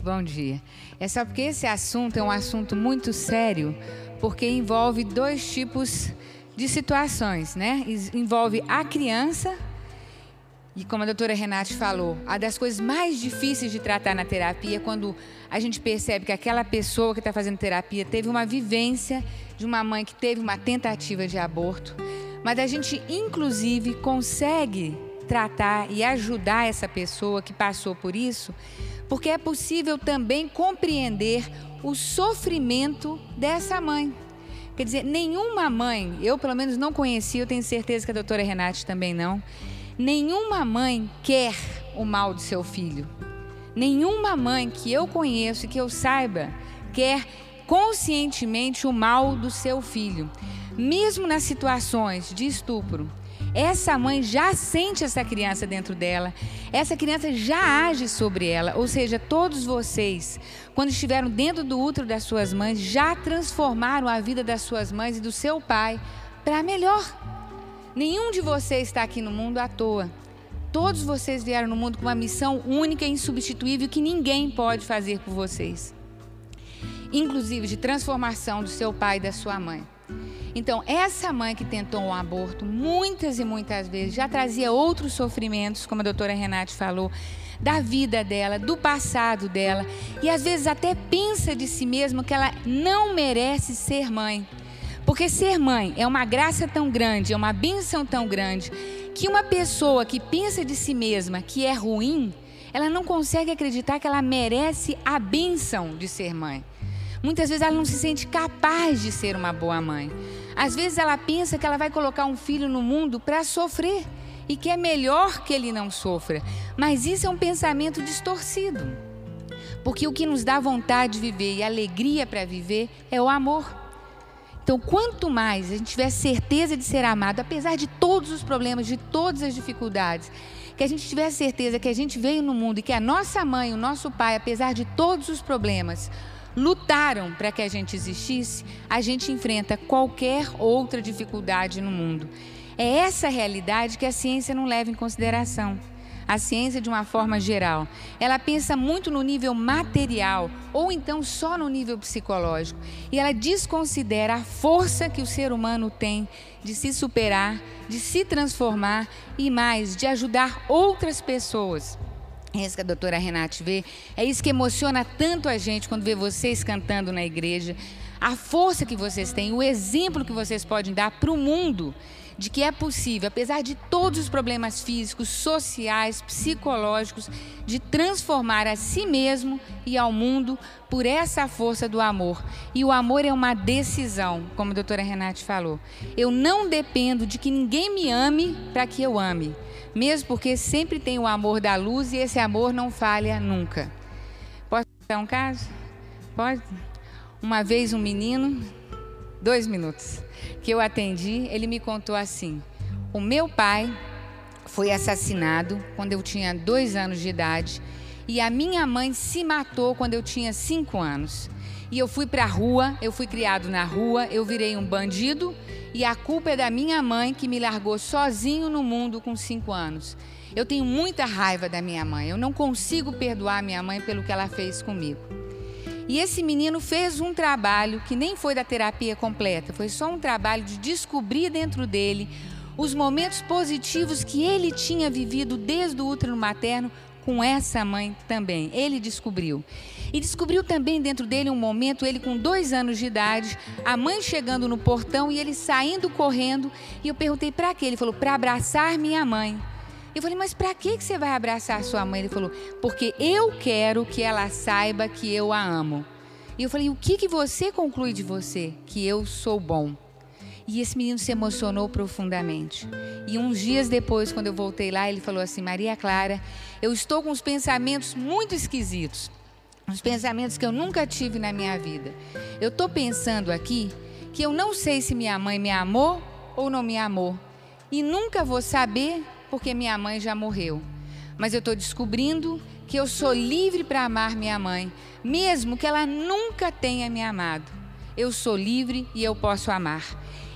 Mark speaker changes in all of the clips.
Speaker 1: gente, bom dia. É só porque esse assunto é um assunto muito sério, porque envolve dois tipos de situações, né? Envolve a criança e como a doutora Renate falou, a das coisas mais difíceis de tratar na terapia é quando a gente percebe que aquela pessoa que está fazendo terapia teve uma vivência de uma mãe que teve uma tentativa de aborto, mas a gente inclusive consegue tratar e ajudar essa pessoa que passou por isso, porque é possível também compreender o sofrimento dessa mãe. Quer dizer, nenhuma mãe, eu pelo menos não conheci, eu tenho certeza que a doutora Renate também não Nenhuma mãe quer o mal do seu filho. Nenhuma mãe que eu conheço e que eu saiba quer conscientemente o mal do seu filho. Mesmo nas situações de estupro, essa mãe já sente essa criança dentro dela, essa criança já age sobre ela, ou seja, todos vocês, quando estiveram dentro do útero das suas mães, já transformaram a vida das suas mães e do seu pai para melhor. Nenhum de vocês está aqui no mundo à toa. Todos vocês vieram no mundo com uma missão única e insubstituível que ninguém pode fazer por vocês. Inclusive de transformação do seu pai e da sua mãe. Então, essa mãe que tentou um aborto muitas e muitas vezes já trazia outros sofrimentos, como a doutora Renate falou, da vida dela, do passado dela, e às vezes até pensa de si mesma que ela não merece ser mãe. Porque ser mãe é uma graça tão grande, é uma benção tão grande, que uma pessoa que pensa de si mesma que é ruim, ela não consegue acreditar que ela merece a benção de ser mãe. Muitas vezes ela não se sente capaz de ser uma boa mãe. Às vezes ela pensa que ela vai colocar um filho no mundo para sofrer e que é melhor que ele não sofra. Mas isso é um pensamento distorcido. Porque o que nos dá vontade de viver e alegria para viver é o amor. Então, quanto mais a gente tiver certeza de ser amado, apesar de todos os problemas, de todas as dificuldades, que a gente tiver certeza que a gente veio no mundo e que a nossa mãe, o nosso pai, apesar de todos os problemas, lutaram para que a gente existisse, a gente enfrenta qualquer outra dificuldade no mundo. É essa realidade que a ciência não leva em consideração a ciência de uma forma geral. Ela pensa muito no nível material ou então só no nível psicológico. E ela desconsidera a força que o ser humano tem de se superar, de se transformar e mais, de ajudar outras pessoas. Isso que a doutora Renate vê. É isso que emociona tanto a gente quando vê vocês cantando na igreja. A força que vocês têm, o exemplo que vocês podem dar para o mundo de que é possível, apesar de todos os problemas físicos, sociais, psicológicos, de transformar a si mesmo e ao mundo por essa força do amor. E o amor é uma decisão, como a doutora Renate falou. Eu não dependo de que ninguém me ame para que eu ame, mesmo porque sempre tem o amor da luz e esse amor não falha nunca. Posso dar um caso? Pode? Uma vez um menino, dois minutos que eu atendi, ele me contou assim: o meu pai foi assassinado quando eu tinha dois anos de idade e a minha mãe se matou quando eu tinha cinco anos. E eu fui para a rua, eu fui criado na rua, eu virei um bandido e a culpa é da minha mãe que me largou sozinho no mundo com cinco anos. Eu tenho muita raiva da minha mãe, eu não consigo perdoar minha mãe pelo que ela fez comigo. E esse menino fez um trabalho que nem foi da terapia completa, foi só um trabalho de descobrir dentro dele os momentos positivos que ele tinha vivido desde o útero materno com essa mãe também. Ele descobriu. E descobriu também dentro dele um momento, ele com dois anos de idade, a mãe chegando no portão e ele saindo correndo. E eu perguntei para quê? Ele falou: para abraçar minha mãe. Eu falei, mas para que você vai abraçar sua mãe? Ele falou, porque eu quero que ela saiba que eu a amo. E eu falei, o que, que você conclui de você? Que eu sou bom. E esse menino se emocionou profundamente. E uns dias depois, quando eu voltei lá, ele falou assim: Maria Clara, eu estou com uns pensamentos muito esquisitos. Uns pensamentos que eu nunca tive na minha vida. Eu estou pensando aqui que eu não sei se minha mãe me amou ou não me amou. E nunca vou saber porque minha mãe já morreu. Mas eu estou descobrindo que eu sou livre para amar minha mãe, mesmo que ela nunca tenha me amado. Eu sou livre e eu posso amar.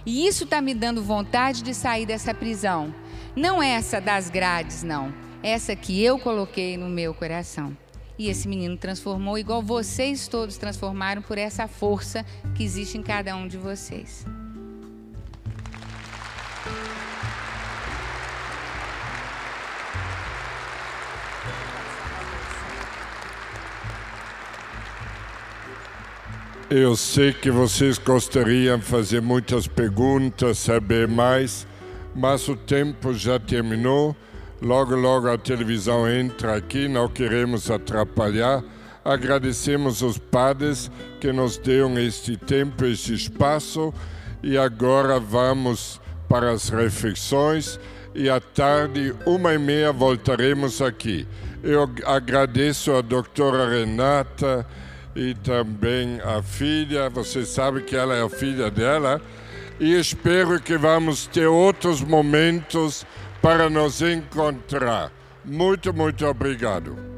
Speaker 1: E isso está me dando vontade de sair dessa prisão. Não essa das grades, não. Essa que eu coloquei no meu coração. E esse menino transformou, igual vocês todos transformaram por essa força que existe em cada um de vocês.
Speaker 2: Eu sei que vocês gostariam de fazer muitas perguntas, saber mais, mas o tempo já terminou. Logo, logo a televisão entra aqui, não queremos atrapalhar. Agradecemos os padres que nos deram este tempo, este espaço, e agora vamos para as refeições. E à tarde, uma e meia, voltaremos aqui. Eu agradeço a doutora Renata e também a filha, você sabe que ela é a filha dela, e espero que vamos ter outros momentos para nos encontrar. Muito, muito obrigado.